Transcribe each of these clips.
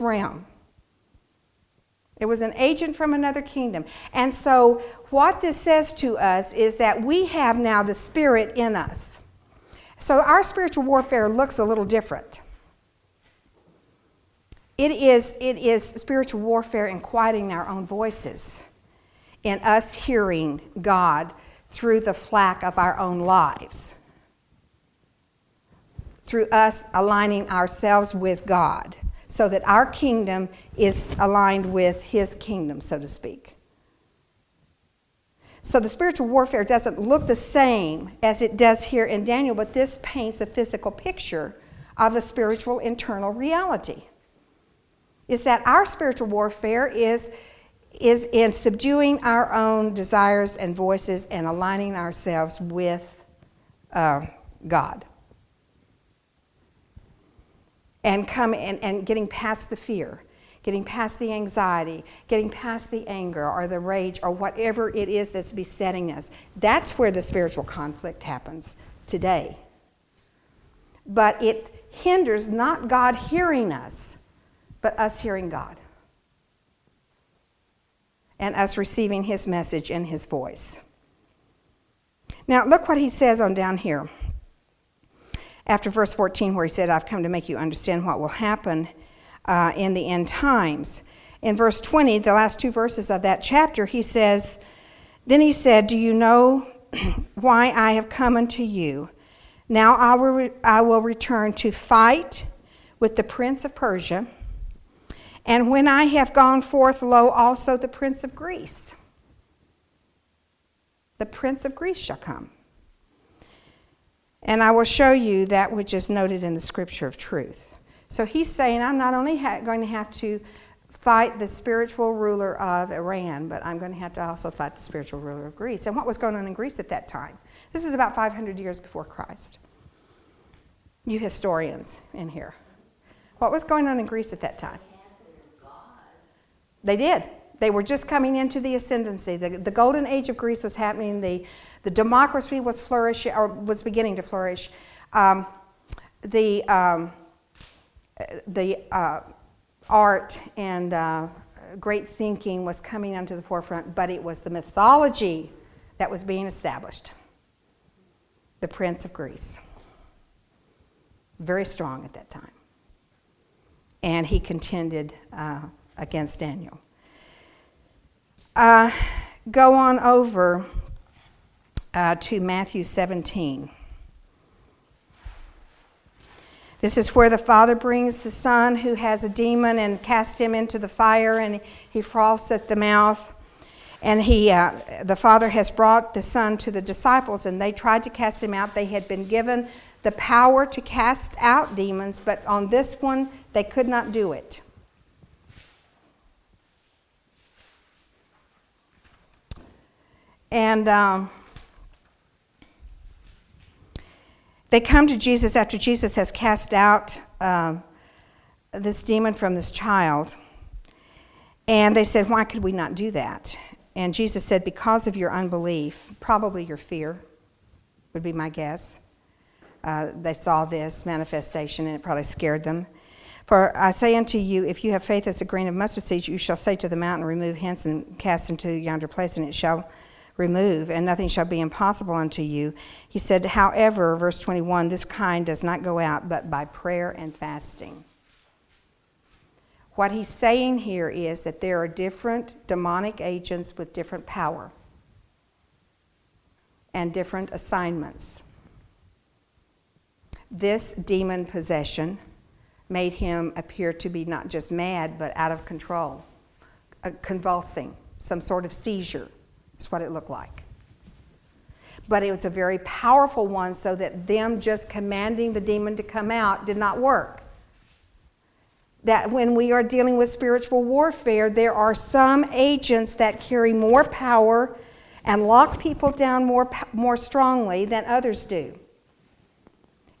realm. It was an agent from another kingdom. And so, what this says to us is that we have now the Spirit in us. So, our spiritual warfare looks a little different. It is, it is spiritual warfare in quieting our own voices, in us hearing God through the flack of our own lives, through us aligning ourselves with God so that our kingdom is aligned with his kingdom, so to speak. So the spiritual warfare doesn't look the same as it does here in Daniel, but this paints a physical picture of the spiritual internal reality. Is that our spiritual warfare is, is in subduing our own desires and voices and aligning ourselves with uh, God and come and, and getting past the fear getting past the anxiety getting past the anger or the rage or whatever it is that's besetting us. That's where the spiritual conflict happens today. But it hinders not god hearing us but us hearing god and us receiving his message and his voice. Now look what he says on down here after verse 14, where he said, I've come to make you understand what will happen uh, in the end times. In verse 20, the last two verses of that chapter, he says, Then he said, Do you know why I have come unto you? Now I will, re- I will return to fight with the prince of Persia. And when I have gone forth, lo, also the prince of Greece. The prince of Greece shall come. And I will show you that which is noted in the scripture of truth. So he's saying, I'm not only ha- going to have to fight the spiritual ruler of Iran, but I'm going to have to also fight the spiritual ruler of Greece. And what was going on in Greece at that time? This is about 500 years before Christ. You historians in here. What was going on in Greece at that time? They did. They were just coming into the ascendancy. The, the golden age of Greece was happening. The, the democracy was flourishing or was beginning to flourish. Um, the um, the uh, art and uh, great thinking was coming onto the forefront, but it was the mythology that was being established. The Prince of Greece. Very strong at that time. And he contended uh, against Daniel. Uh, go on over uh, to Matthew 17. This is where the father brings the son who has a demon and casts him into the fire, and he froths at the mouth. And he, uh, the father has brought the son to the disciples, and they tried to cast him out. They had been given the power to cast out demons, but on this one, they could not do it. And um, They come to Jesus after Jesus has cast out uh, this demon from this child. And they said, Why could we not do that? And Jesus said, Because of your unbelief, probably your fear, would be my guess. Uh, they saw this manifestation and it probably scared them. For I say unto you, if you have faith as a grain of mustard seed, you shall say to the mountain, Remove hence and cast into yonder place, and it shall remove, and nothing shall be impossible unto you. He said, However, verse 21, this kind does not go out but by prayer and fasting. What he's saying here is that there are different demonic agents with different power and different assignments. This demon possession made him appear to be not just mad, but out of control, uh, convulsing, some sort of seizure. That's what it looked like. But it was a very powerful one, so that them just commanding the demon to come out did not work. That when we are dealing with spiritual warfare, there are some agents that carry more power and lock people down more, more strongly than others do.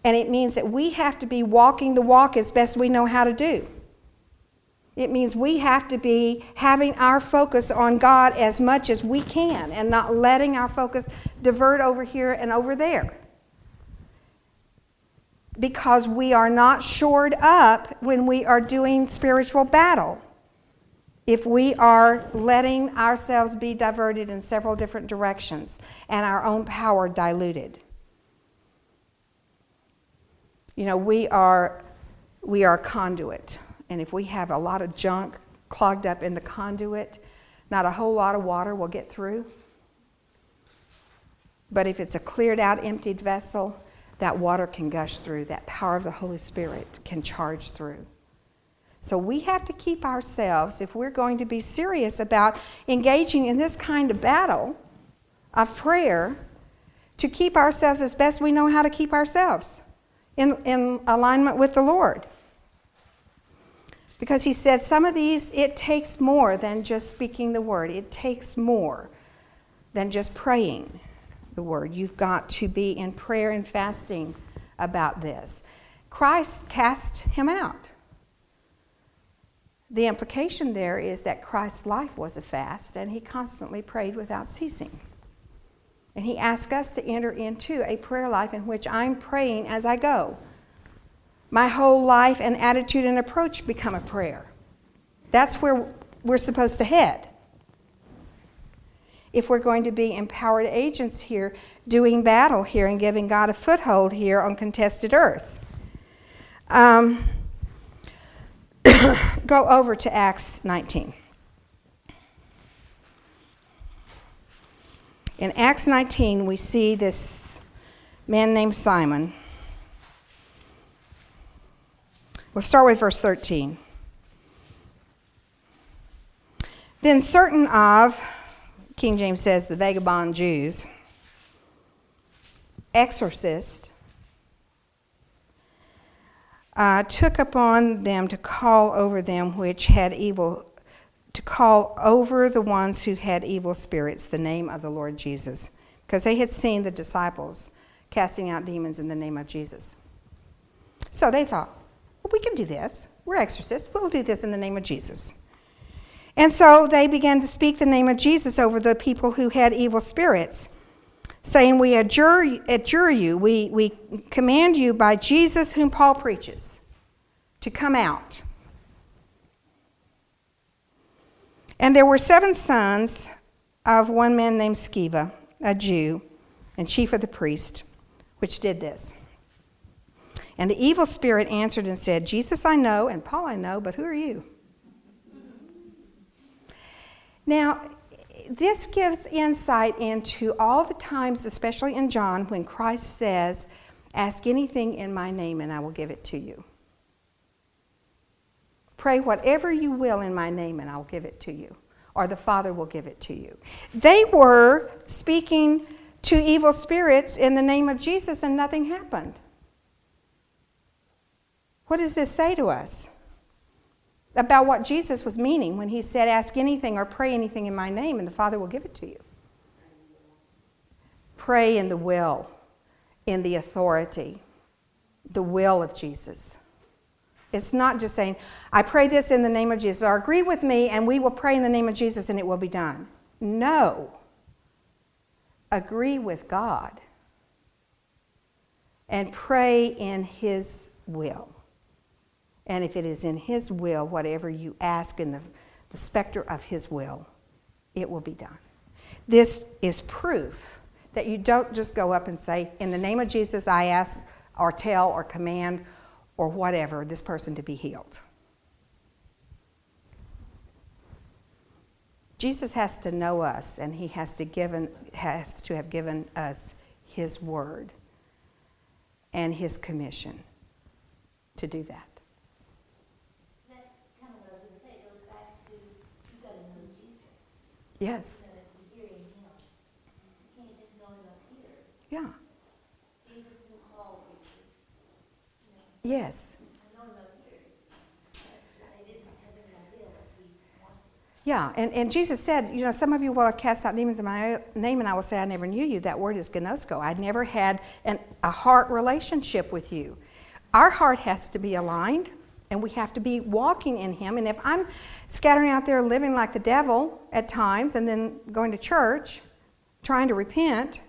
And it means that we have to be walking the walk as best we know how to do. It means we have to be having our focus on God as much as we can and not letting our focus divert over here and over there. because we are not shored up when we are doing spiritual battle. If we are letting ourselves be diverted in several different directions and our own power diluted. You know, we are we are conduit. And if we have a lot of junk clogged up in the conduit, not a whole lot of water will get through. But if it's a cleared out, emptied vessel, that water can gush through. That power of the Holy Spirit can charge through. So we have to keep ourselves, if we're going to be serious about engaging in this kind of battle of prayer, to keep ourselves as best we know how to keep ourselves in, in alignment with the Lord. Because he said, some of these, it takes more than just speaking the word, it takes more than just praying the word. You've got to be in prayer and fasting about this. Christ cast him out. The implication there is that Christ's life was a fast, and he constantly prayed without ceasing. And he asked us to enter into a prayer life in which I'm praying as I go. My whole life and attitude and approach become a prayer. That's where we're supposed to head. If we're going to be empowered agents here, doing battle here, and giving God a foothold here on contested earth. Um, go over to Acts 19. In Acts 19, we see this man named Simon. We'll start with verse 13. Then certain of, King James says, the vagabond Jews, exorcists, uh, took upon them to call over them which had evil to call over the ones who had evil spirits the name of the Lord Jesus, because they had seen the disciples casting out demons in the name of Jesus. So they thought, well, we can do this. We're exorcists. We'll do this in the name of Jesus. And so they began to speak the name of Jesus over the people who had evil spirits, saying, We adjure, adjure you, we, we command you by Jesus whom Paul preaches to come out. And there were seven sons of one man named Sceva, a Jew, and chief of the priest, which did this. And the evil spirit answered and said, Jesus I know, and Paul I know, but who are you? Now, this gives insight into all the times, especially in John, when Christ says, Ask anything in my name and I will give it to you. Pray whatever you will in my name, and I'll give it to you, or the Father will give it to you. They were speaking to evil spirits in the name of Jesus, and nothing happened. What does this say to us? About what Jesus was meaning when he said, Ask anything or pray anything in my name, and the Father will give it to you. Pray in the will, in the authority, the will of Jesus. It's not just saying, I pray this in the name of Jesus, or agree with me and we will pray in the name of Jesus and it will be done. No. Agree with God and pray in His will. And if it is in His will, whatever you ask in the, the specter of His will, it will be done. This is proof that you don't just go up and say, In the name of Jesus, I ask, or tell, or command, or whatever, this person to be healed. Jesus has to know us, and he has to, given, has to have given us his word and his commission to do that. What he wanted. Yeah, and, and Jesus said, you know, some of you will have cast out demons in my name, and I will say, I never knew you. That word is gnosko. I never had an, a heart relationship with you. Our heart has to be aligned, and we have to be walking in Him. And if I'm scattering out there living like the devil at times, and then going to church, trying to repent,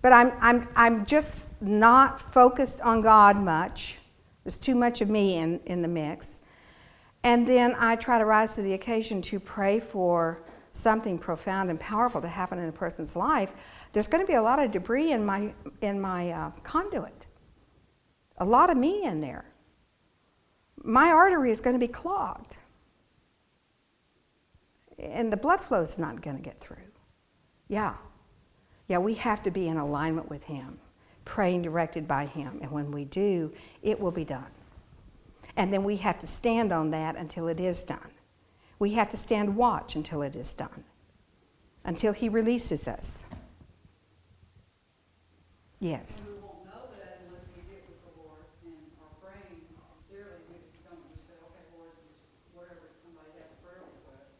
But I'm, I'm, I'm just not focused on God much. There's too much of me in, in the mix. And then I try to rise to the occasion to pray for something profound and powerful to happen in a person's life. There's going to be a lot of debris in my, in my uh, conduit, a lot of me in there. My artery is going to be clogged. And the blood flow is not going to get through. Yeah. Yeah, we have to be in alignment with Him, praying directed by Him. And when we do, it will be done. And then we have to stand on that until it is done. We have to stand watch until it is done, until He releases us. Yes. And we won't know that unless we get with the Lord and are praying sincerely, we just don't just say, okay, Lord, just whatever somebody has a prayer request.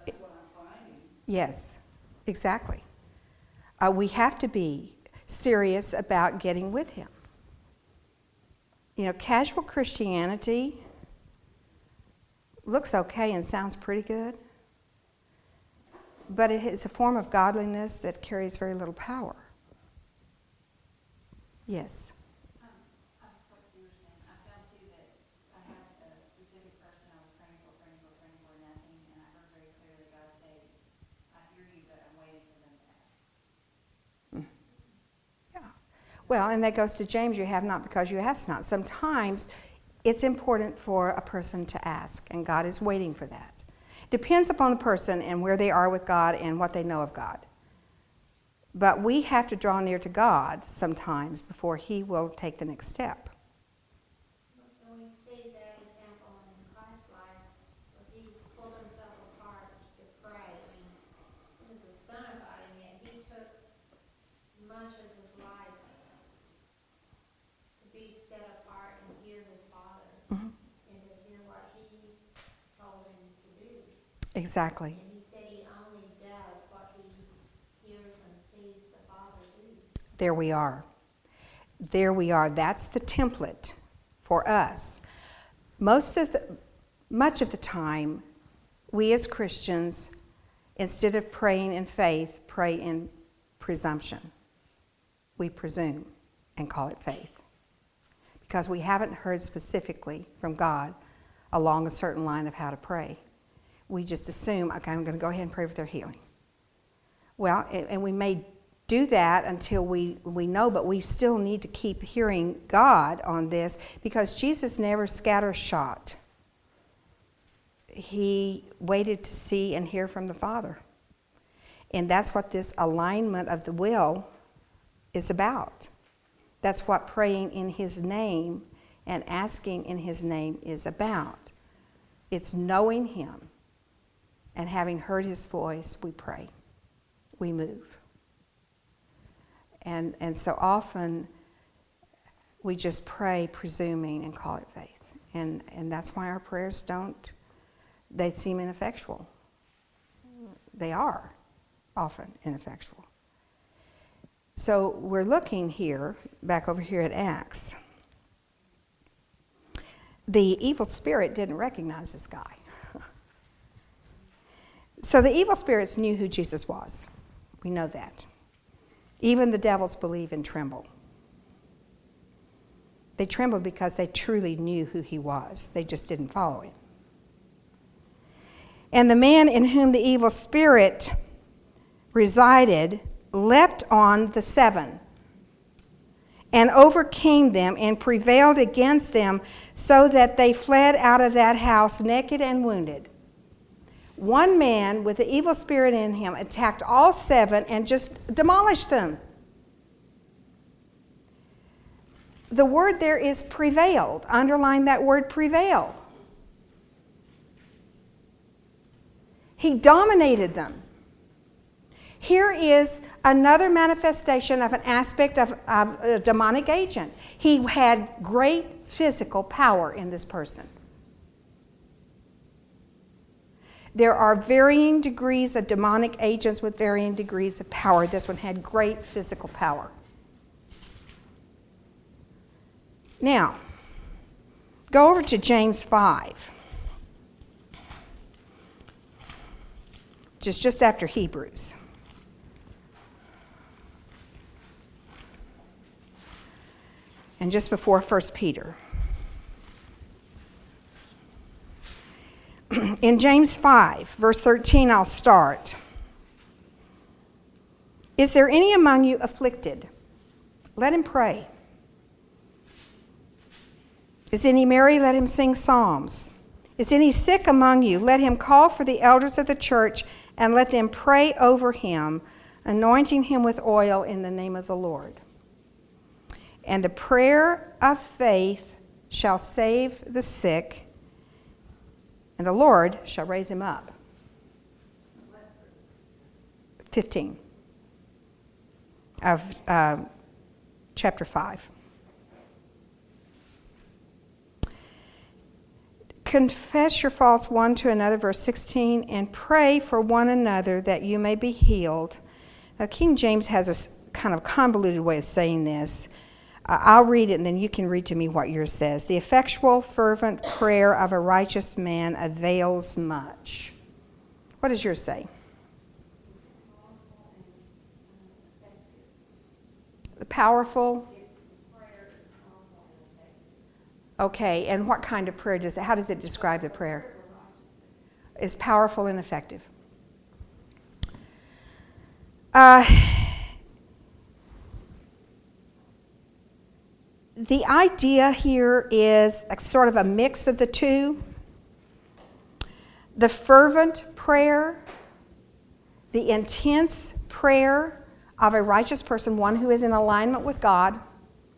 That's what I'm finding. Yes, exactly. Uh, we have to be serious about getting with Him. You know, casual Christianity looks okay and sounds pretty good, but it is a form of godliness that carries very little power. Yes. Um, I what you were saying, I found too that I had a specific person I was praying for, praying for, praying for, nothing, and I heard very clearly God say, I hear you, but I'm waiting for them to ask. Yeah. Well, and that goes to James, you have not because you ask not. Sometimes it's important for a person to ask, and God is waiting for that. Depends upon the person and where they are with God and what they know of God. But we have to draw near to God sometimes before He will take the next step. And we see that example in Christ's life, where he pulled himself apart to pray. I mean, he was the son of God, and yet he took much of his life to be set apart and hear his father, Mhm. and to hear what he told him to do. Exactly. He he only does what he hears and sees the. There we are. There we are. That's the template for us. Most of the, much of the time, we as Christians, instead of praying in faith, pray in presumption. We presume and call it faith because we haven't heard specifically from God along a certain line of how to pray. We just assume, okay, I'm going to go ahead and pray for their healing. Well, and we may do that until we, we know, but we still need to keep hearing God on this because Jesus never scattershot. He waited to see and hear from the Father. And that's what this alignment of the will is about. That's what praying in His name and asking in His name is about. It's knowing Him and having heard His voice, we pray we move. And, and so often we just pray presuming and call it faith. And, and that's why our prayers don't, they seem ineffectual. They are often ineffectual. So we're looking here, back over here at Acts. The evil spirit didn't recognize this guy. So the evil spirits knew who Jesus was. We know that. Even the devils believe and tremble. They trembled because they truly knew who he was, they just didn't follow him. And the man in whom the evil spirit resided leapt on the seven and overcame them and prevailed against them so that they fled out of that house naked and wounded. One man with the evil spirit in him attacked all seven and just demolished them. The word there is prevailed. Underline that word prevail. He dominated them. Here is another manifestation of an aspect of, of a demonic agent. He had great physical power in this person. There are varying degrees of demonic agents with varying degrees of power. This one had great physical power. Now, go over to James 5, just, just after Hebrews. and just before 1 Peter. In James 5, verse 13, I'll start. Is there any among you afflicted? Let him pray. Is any merry? Let him sing psalms. Is any sick among you? Let him call for the elders of the church and let them pray over him, anointing him with oil in the name of the Lord. And the prayer of faith shall save the sick, and the Lord shall raise him up. 15 of uh, chapter 5. Confess your faults one to another, verse 16, and pray for one another that you may be healed. Now, King James has a kind of convoluted way of saying this. I'll read it and then you can read to me what yours says. The effectual, fervent prayer of a righteous man avails much. What does yours say? The powerful. Okay, and what kind of prayer does it, how does it describe the prayer? Is powerful and effective. Uh, the idea here is a, sort of a mix of the two. The fervent prayer, the intense prayer of a righteous person, one who is in alignment with God,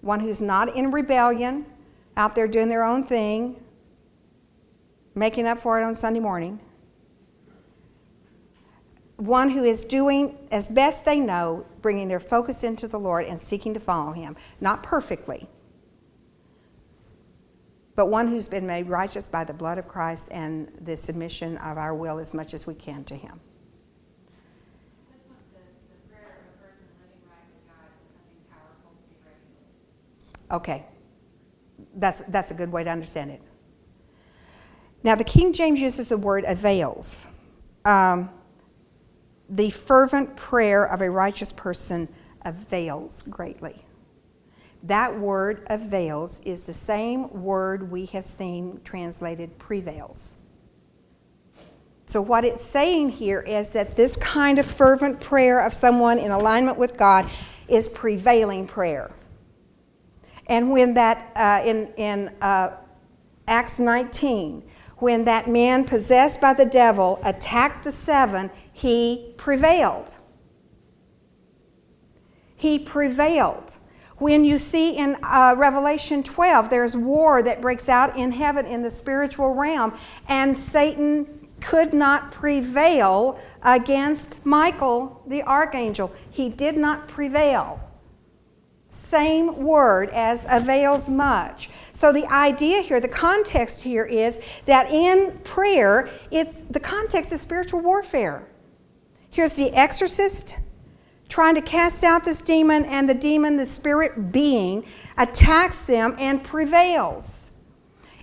one who's not in rebellion, out there doing their own thing, making up for it on Sunday morning. One who is doing as best they know, bringing their focus into the Lord and seeking to follow Him. Not perfectly, but one who's been made righteous by the blood of Christ and the submission of our will as much as we can to Him. Okay. That's, that's a good way to understand it. Now, the King James uses the word avails. Um, the fervent prayer of a righteous person avails greatly. That word avails is the same word we have seen translated prevails. So, what it's saying here is that this kind of fervent prayer of someone in alignment with God is prevailing prayer. And when that, uh, in, in uh, Acts 19, when that man possessed by the devil attacked the seven, he prevailed. He prevailed. When you see in uh, Revelation 12, there's war that breaks out in heaven in the spiritual realm, and Satan could not prevail against Michael, the archangel. He did not prevail. Same word as avails much. So the idea here, the context here is that in prayer, it's the context is spiritual warfare. Here's the exorcist trying to cast out this demon, and the demon, the spirit being, attacks them and prevails.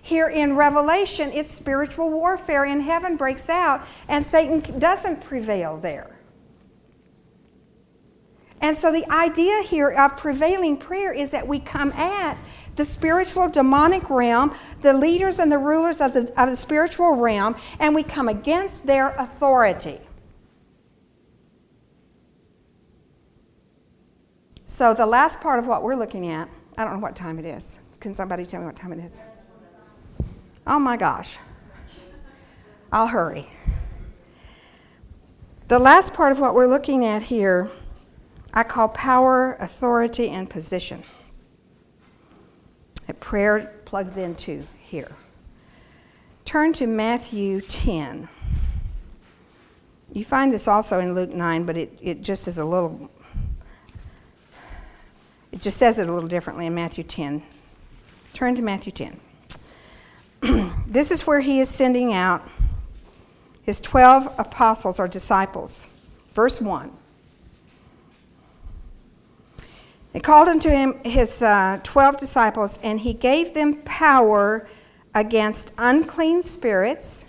Here in Revelation, it's spiritual warfare in heaven breaks out, and Satan doesn't prevail there. And so the idea here of prevailing prayer is that we come at the spiritual demonic realm, the leaders and the rulers of the, of the spiritual realm, and we come against their authority. So the last part of what we're looking at, I don't know what time it is. Can somebody tell me what time it is? Oh my gosh. I'll hurry. The last part of what we're looking at here I call power, authority, and position. That prayer plugs into here. Turn to Matthew 10. You find this also in Luke 9, but it, it just is a little, it just says it a little differently in Matthew 10. Turn to Matthew 10. this is where he is sending out his 12 apostles or disciples. Verse 1. He called unto him his uh, twelve disciples, and he gave them power against unclean spirits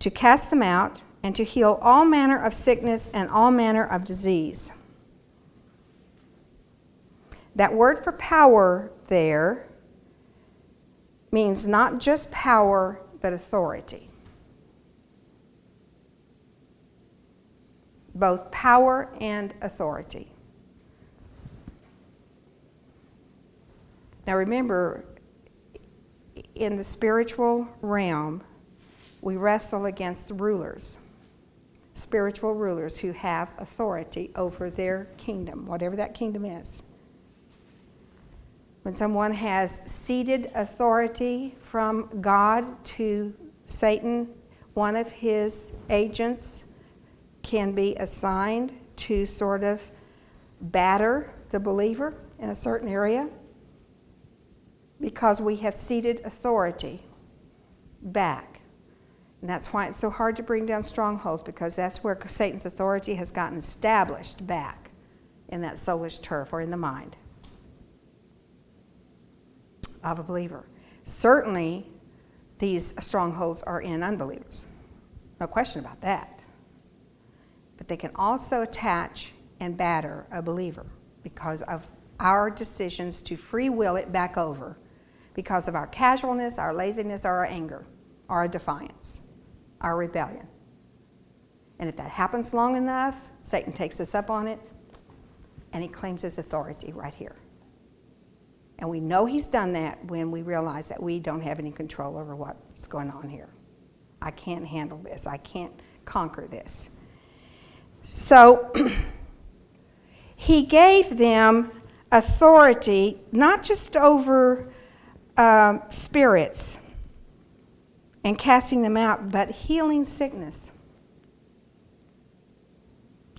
to cast them out and to heal all manner of sickness and all manner of disease. That word for power there means not just power, but authority. Both power and authority. Now remember, in the spiritual realm, we wrestle against rulers, spiritual rulers who have authority over their kingdom, whatever that kingdom is. When someone has ceded authority from God to Satan, one of his agents can be assigned to sort of batter the believer in a certain area because we have ceded authority back. And that's why it's so hard to bring down strongholds because that's where Satan's authority has gotten established back in that soulish turf or in the mind of a believer. Certainly, these strongholds are in unbelievers. No question about that. But they can also attach and batter a believer because of our decisions to free will it back over because of our casualness, our laziness, or our anger, our defiance, our rebellion. And if that happens long enough, Satan takes us up on it and he claims his authority right here. And we know he's done that when we realize that we don't have any control over what's going on here. I can't handle this. I can't conquer this. So he gave them authority not just over um, spirits and casting them out, but healing sickness.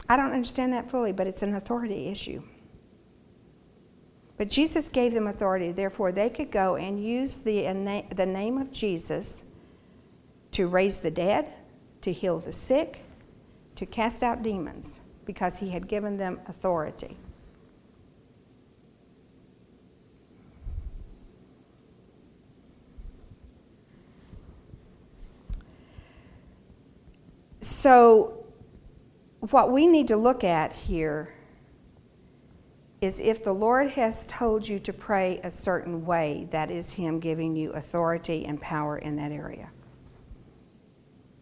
I don't understand that fully, but it's an authority issue. But Jesus gave them authority, therefore, they could go and use the, the name of Jesus to raise the dead, to heal the sick, to cast out demons, because he had given them authority. So, what we need to look at here is if the Lord has told you to pray a certain way, that is Him giving you authority and power in that area.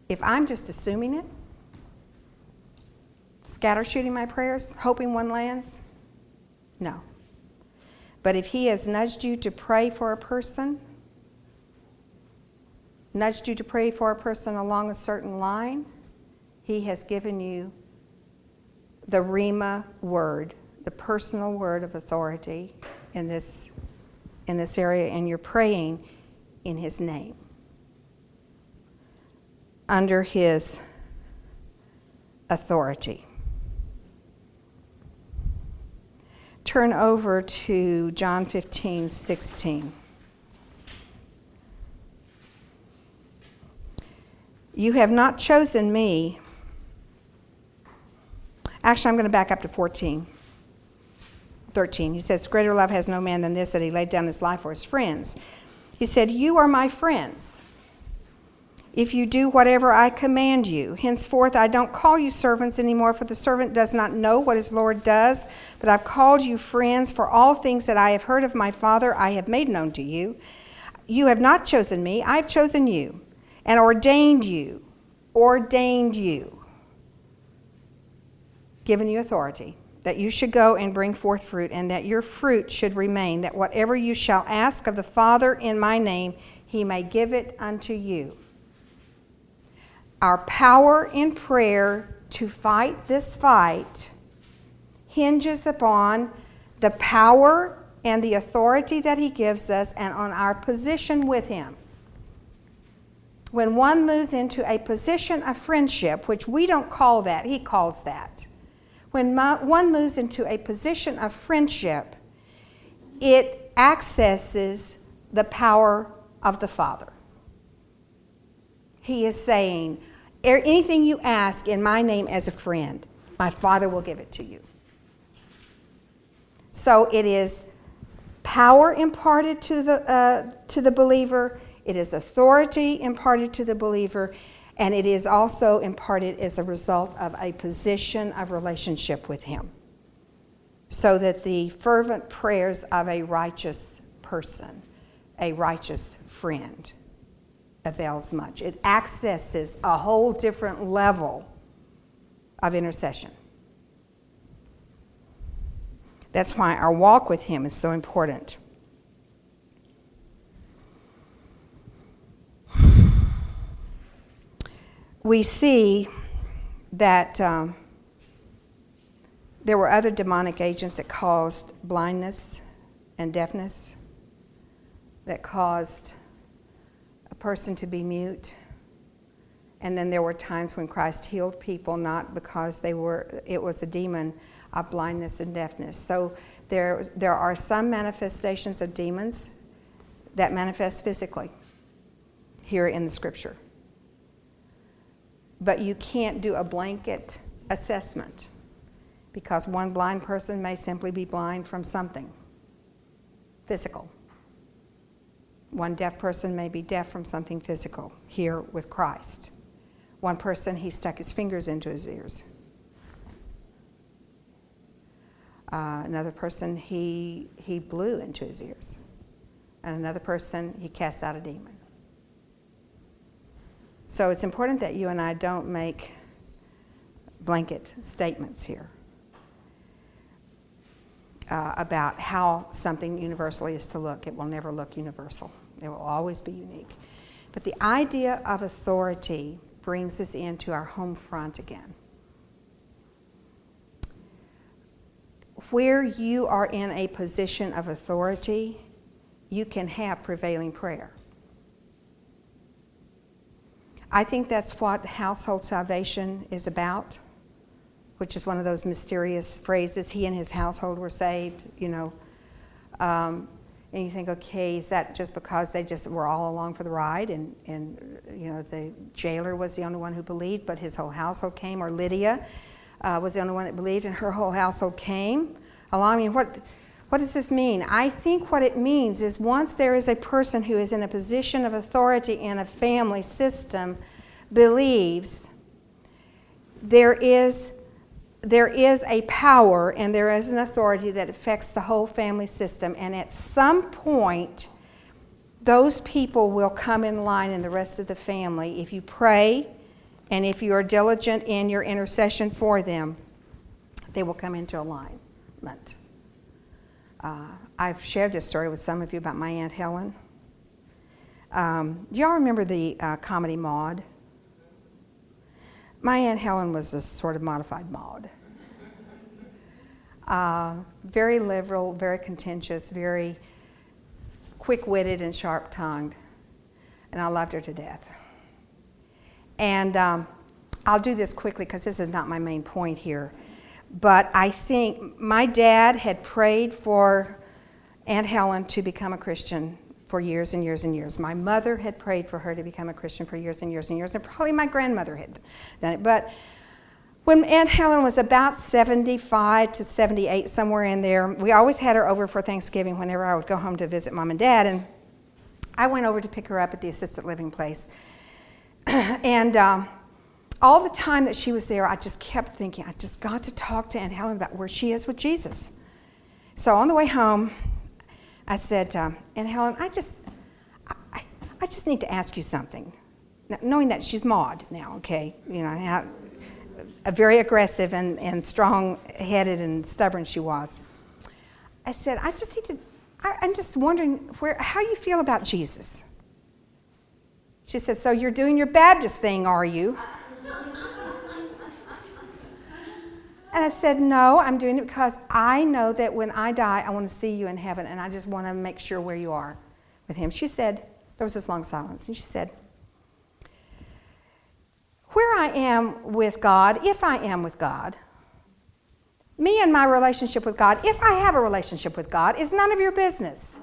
If I'm just assuming it, scatter shooting my prayers, hoping one lands, no. But if He has nudged you to pray for a person, nudged you to pray for a person along a certain line, he has given you the rhema word, the personal word of authority in this, in this area, and you're praying in His name, under His authority. Turn over to John 15, 16. You have not chosen me Actually, I'm going to back up to 14. 13. He says, Greater love has no man than this, that he laid down his life for his friends. He said, You are my friends if you do whatever I command you. Henceforth, I don't call you servants anymore, for the servant does not know what his Lord does, but I've called you friends, for all things that I have heard of my Father I have made known to you. You have not chosen me, I have chosen you, and ordained you, ordained you given you authority, that you should go and bring forth fruit, and that your fruit should remain, that whatever you shall ask of the Father in my name, he may give it unto you. Our power in prayer to fight this fight hinges upon the power and the authority that he gives us and on our position with him. When one moves into a position of friendship, which we don't call that, he calls that when one moves into a position of friendship, it accesses the power of the Father. He is saying, anything you ask in my name as a friend, my Father will give it to you. So it is power imparted to the, uh, to the believer, it is authority imparted to the believer, and it is also imparted as a result of a position of relationship with Him. So that the fervent prayers of a righteous person, a righteous friend, avails much. It accesses a whole different level of intercession. That's why our walk with Him is so important. We see that um, there were other demonic agents that caused blindness and deafness, that caused a person to be mute. And then there were times when Christ healed people, not because they were, it was a demon of blindness and deafness. So there, there are some manifestations of demons that manifest physically here in the scripture. But you can't do a blanket assessment because one blind person may simply be blind from something physical. One deaf person may be deaf from something physical here with Christ. One person, he stuck his fingers into his ears. Uh, another person, he, he blew into his ears. And another person, he cast out a demon. So it's important that you and I don't make blanket statements here uh, about how something universally is to look. It will never look universal, it will always be unique. But the idea of authority brings us into our home front again. Where you are in a position of authority, you can have prevailing prayer. I think that's what household salvation is about, which is one of those mysterious phrases. He and his household were saved, you know. Um, and you think, okay, is that just because they just were all along for the ride and, and you know, the jailer was the only one who believed, but his whole household came, or Lydia uh, was the only one that believed and her whole household came along? I mean, what, what does this mean? I think what it means is once there is a person who is in a position of authority in a family system, believes, there is there is a power and there is an authority that affects the whole family system. And at some point, those people will come in line in the rest of the family if you pray and if you are diligent in your intercession for them, they will come into alignment. Uh, I've shared this story with some of you about my Aunt Helen. Um, do y'all remember the uh, comedy Maude? My Aunt Helen was a sort of modified Maude. Uh, very liberal, very contentious, very quick witted and sharp tongued. And I loved her to death. And um, I'll do this quickly because this is not my main point here. But I think my dad had prayed for Aunt Helen to become a Christian for years and years and years. My mother had prayed for her to become a Christian for years and years and years, and probably my grandmother had done it. But when Aunt Helen was about 75 to 78, somewhere in there, we always had her over for Thanksgiving whenever I would go home to visit mom and dad. And I went over to pick her up at the assisted living place. and um, all the time that she was there, I just kept thinking, I just got to talk to Aunt Helen about where she is with Jesus. So on the way home, I said, um, and Helen, I just, I, I just need to ask you something. Now, knowing that she's Maude now, okay, you know, how, a very aggressive and, and strong-headed and stubborn she was. I said, I just need to, I, I'm just wondering where, how you feel about Jesus. She said, so you're doing your Baptist thing, are you? And I said, No, I'm doing it because I know that when I die, I want to see you in heaven, and I just want to make sure where you are with him. She said, There was this long silence, and she said, Where I am with God, if I am with God, me and my relationship with God, if I have a relationship with God, is none of your business.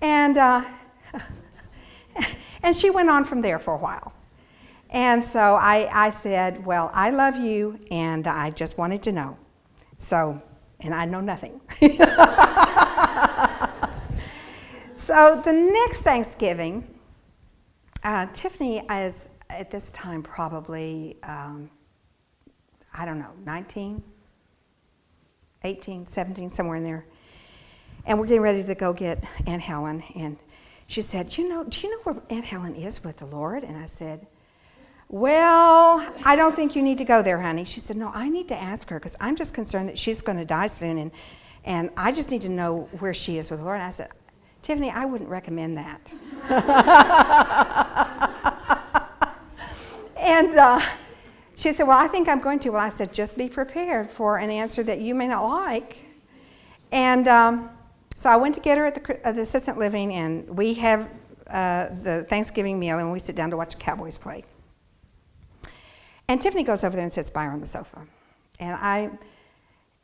And, uh, and she went on from there for a while. And so I, I said, Well, I love you, and I just wanted to know. So, and I know nothing. so the next Thanksgiving, uh, Tiffany is at this time probably, um, I don't know, 19, 18, 17, somewhere in there. And we're getting ready to go get Aunt Helen. And she said, You know, do you know where Aunt Helen is with the Lord? And I said, Well, I don't think you need to go there, honey. She said, No, I need to ask her because I'm just concerned that she's going to die soon. And, and I just need to know where she is with the Lord. And I said, Tiffany, I wouldn't recommend that. and uh, she said, Well, I think I'm going to. Well, I said, Just be prepared for an answer that you may not like. And um, so I went to get her at the, uh, the assistant living, and we have uh, the Thanksgiving meal, and we sit down to watch the Cowboys play. And Tiffany goes over there and sits by her on the sofa. And I,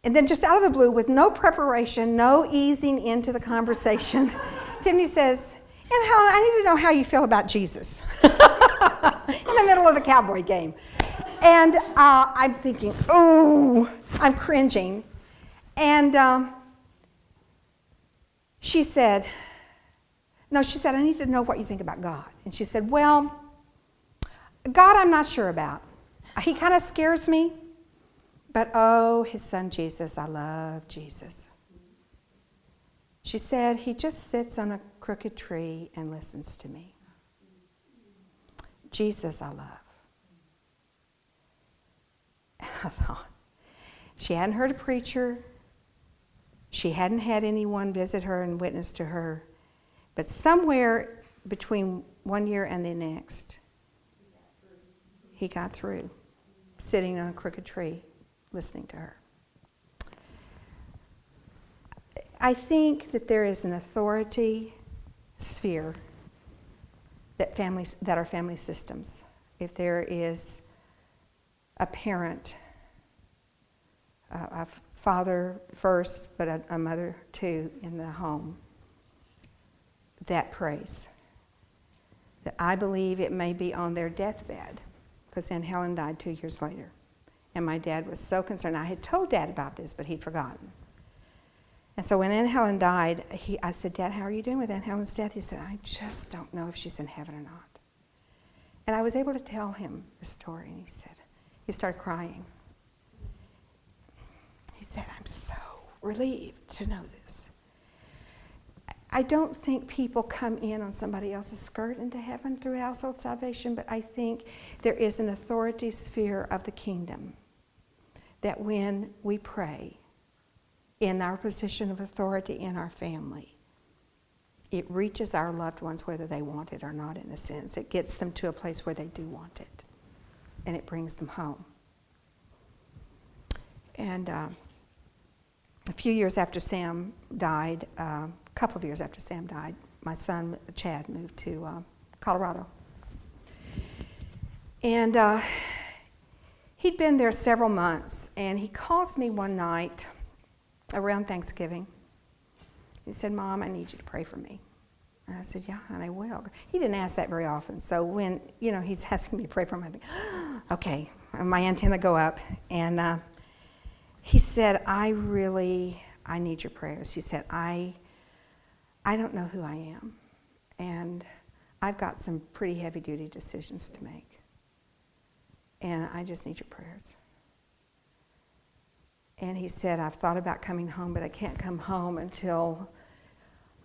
and then just out of the blue, with no preparation, no easing into the conversation, Tiffany says, and Helen, I need to know how you feel about Jesus in the middle of the cowboy game. And uh, I'm thinking, oh, I'm cringing. And um, she said, no, she said, I need to know what you think about God. And she said, well, God, I'm not sure about. He kind of scares me, but oh, his son Jesus, I love Jesus. She said, He just sits on a crooked tree and listens to me. Jesus, I love. And I thought, she hadn't heard a preacher, she hadn't had anyone visit her and witness to her, but somewhere between one year and the next, he got through, sitting on a crooked tree, listening to her. I think that there is an authority sphere that families that are family systems. If there is a parent, uh, a, a father first, but a, a mother too in the home, that prays. That I believe it may be on their deathbed, because Aunt Helen died two years later. And my dad was so concerned. I had told dad about this, but he'd forgotten. And so when Aunt Helen died, he, I said, Dad, how are you doing with Aunt Helen's death? He said, I just don't know if she's in heaven or not. And I was able to tell him the story, and he said, he started crying. He said, I'm so relieved to know this. I don't think people come in on somebody else's skirt into heaven through household salvation, but I think there is an authority sphere of the kingdom that when we pray in our position of authority in our family, it reaches our loved ones whether they want it or not, in a sense. It gets them to a place where they do want it, and it brings them home. And uh, a few years after Sam died, uh, a couple of years after Sam died, my son Chad moved to uh, Colorado. And uh, he'd been there several months, and he calls me one night around Thanksgiving. He said, Mom, I need you to pray for me. And I said, Yeah, I will. He didn't ask that very often. So when, you know, he's asking me to pray for him, I think, okay, my antenna go up. And uh, he said, I really, I need your prayers. He said, I, I don't know who I am. And I've got some pretty heavy duty decisions to make. And I just need your prayers. And he said, I've thought about coming home, but I can't come home until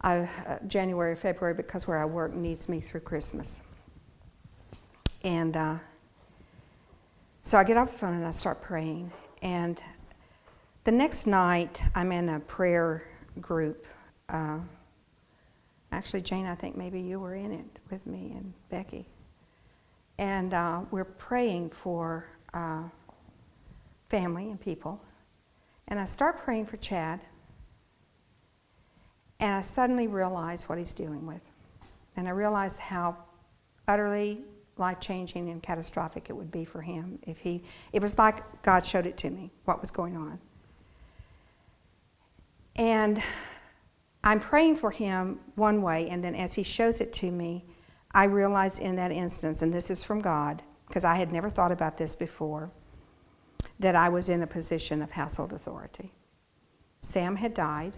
I, uh, January, February, because where I work needs me through Christmas. And uh, so I get off the phone and I start praying. And the next night, I'm in a prayer group. Uh, actually, Jane, I think maybe you were in it with me and Becky. And uh, we're praying for uh, family and people. And I start praying for Chad, and I suddenly realize what he's dealing with. And I realize how utterly life changing and catastrophic it would be for him if he, it was like God showed it to me, what was going on. And I'm praying for him one way, and then as he shows it to me, I realize in that instance, and this is from God, because I had never thought about this before that I was in a position of household authority. Sam had died,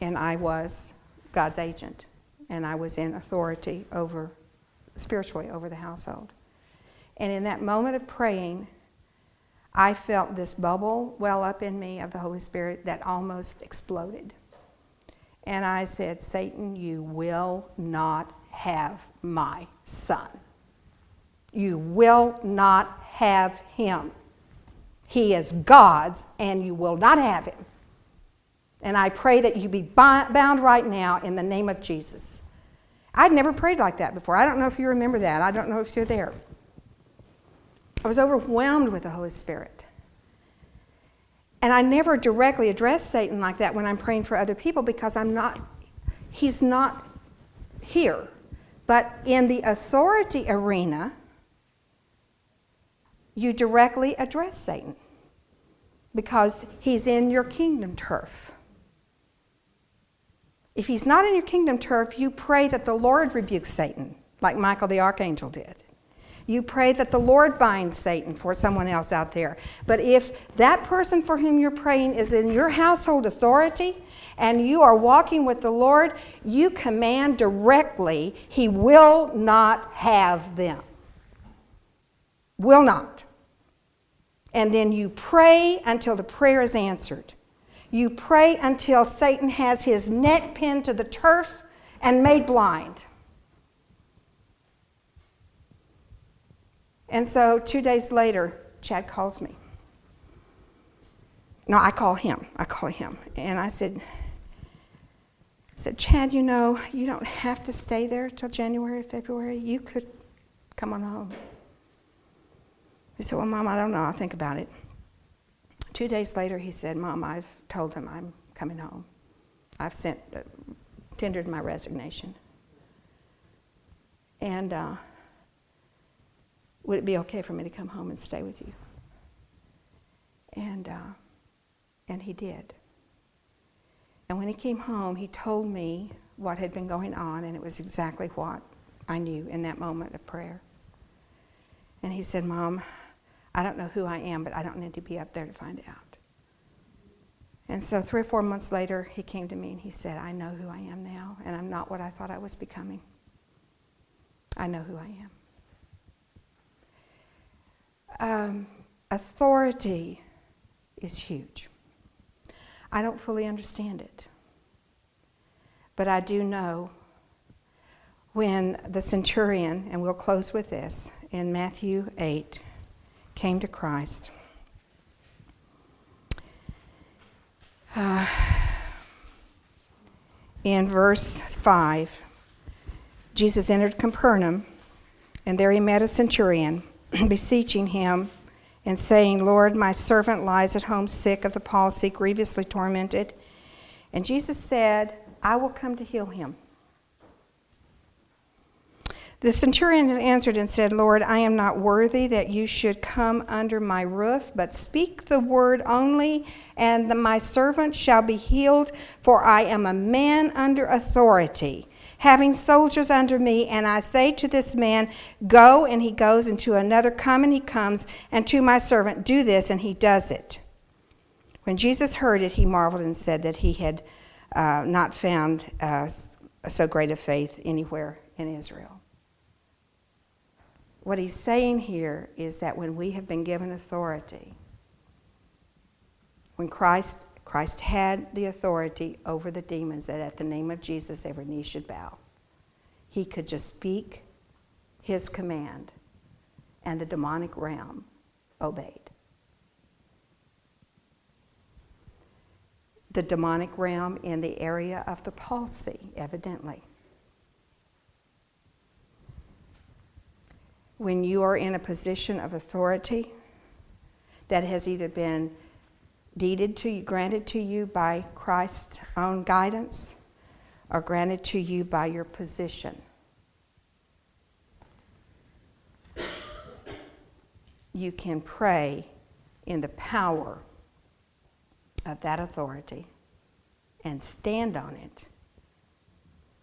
and I was God's agent, and I was in authority over, spiritually, over the household. And in that moment of praying, I felt this bubble well up in me of the Holy Spirit that almost exploded. And I said, Satan, you will not have my son. You will not have him. He is God's, and you will not have him. And I pray that you be bound right now in the name of Jesus. I'd never prayed like that before. I don't know if you remember that. I don't know if you're there. I was overwhelmed with the Holy Spirit. And I never directly address Satan like that when I'm praying for other people because I'm not, he's not here. But in the authority arena, you directly address Satan because he's in your kingdom turf. If he's not in your kingdom turf, you pray that the Lord rebukes Satan, like Michael the archangel did. You pray that the Lord binds Satan for someone else out there. But if that person for whom you're praying is in your household authority and you are walking with the Lord, you command directly, He will not have them. Will not. And then you pray until the prayer is answered. You pray until Satan has his neck pinned to the turf and made blind. And so two days later, Chad calls me. No, I call him. I call him. And I said, I said, Chad, you know, you don't have to stay there till January, February. You could come on home. He said, Well, Mom, I don't know. I'll think about it. Two days later, he said, Mom, I've told him I'm coming home. I've sent, uh, tendered my resignation. And uh, would it be okay for me to come home and stay with you? And, uh, and he did. And when he came home, he told me what had been going on, and it was exactly what I knew in that moment of prayer. And he said, Mom, I don't know who I am, but I don't need to be up there to find out. And so, three or four months later, he came to me and he said, I know who I am now, and I'm not what I thought I was becoming. I know who I am. Um, authority is huge. I don't fully understand it. But I do know when the centurion, and we'll close with this, in Matthew 8, came to Christ. Uh, in verse 5, Jesus entered Capernaum, and there he met a centurion, beseeching him and saying, Lord, my servant lies at home sick of the palsy, grievously tormented. And Jesus said, I will come to heal him. The centurion answered and said, Lord, I am not worthy that you should come under my roof, but speak the word only, and the, my servant shall be healed, for I am a man under authority, having soldiers under me. And I say to this man, Go, and he goes, and to another, Come, and he comes, and to my servant, Do this, and he does it. When Jesus heard it, he marveled and said that he had uh, not found uh, so great a faith anywhere in Israel. What he's saying here is that when we have been given authority, when Christ, Christ had the authority over the demons, that at the name of Jesus every knee should bow, he could just speak his command, and the demonic realm obeyed. The demonic realm in the area of the palsy, evidently. when you are in a position of authority that has either been deeded to you, granted to you by Christ's own guidance, or granted to you by your position. You can pray in the power of that authority and stand on it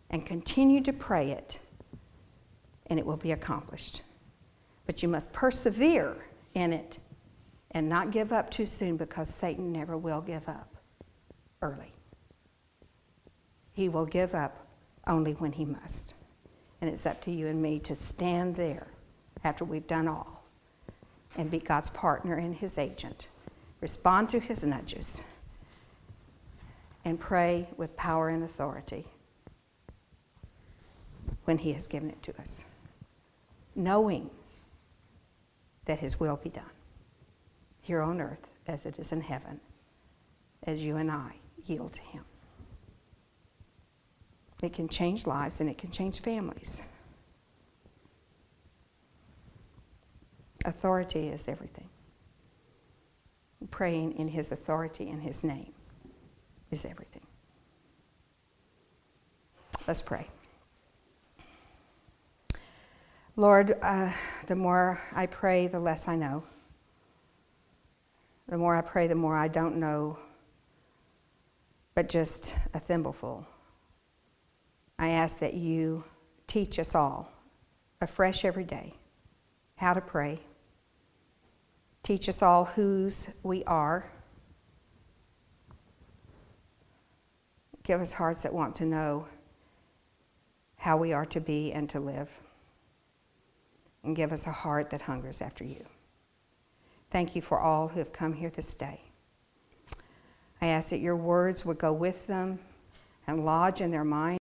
and continue to pray it, and it will be accomplished. But you must persevere in it and not give up too soon because Satan never will give up early. He will give up only when he must. And it's up to you and me to stand there after we've done all and be God's partner and his agent. Respond to his nudges and pray with power and authority when He has given it to us, knowing that His will be done here on earth as it is in heaven, as you and I yield to Him. It can change lives and it can change families. Authority is everything. Praying in His authority in His name is everything. Let's pray. Lord, uh, the more I pray, the less I know. The more I pray, the more I don't know, but just a thimbleful. I ask that you teach us all afresh every day how to pray. Teach us all whose we are. Give us hearts that want to know how we are to be and to live. And give us a heart that hungers after you. Thank you for all who have come here this day. I ask that your words would go with them and lodge in their mind.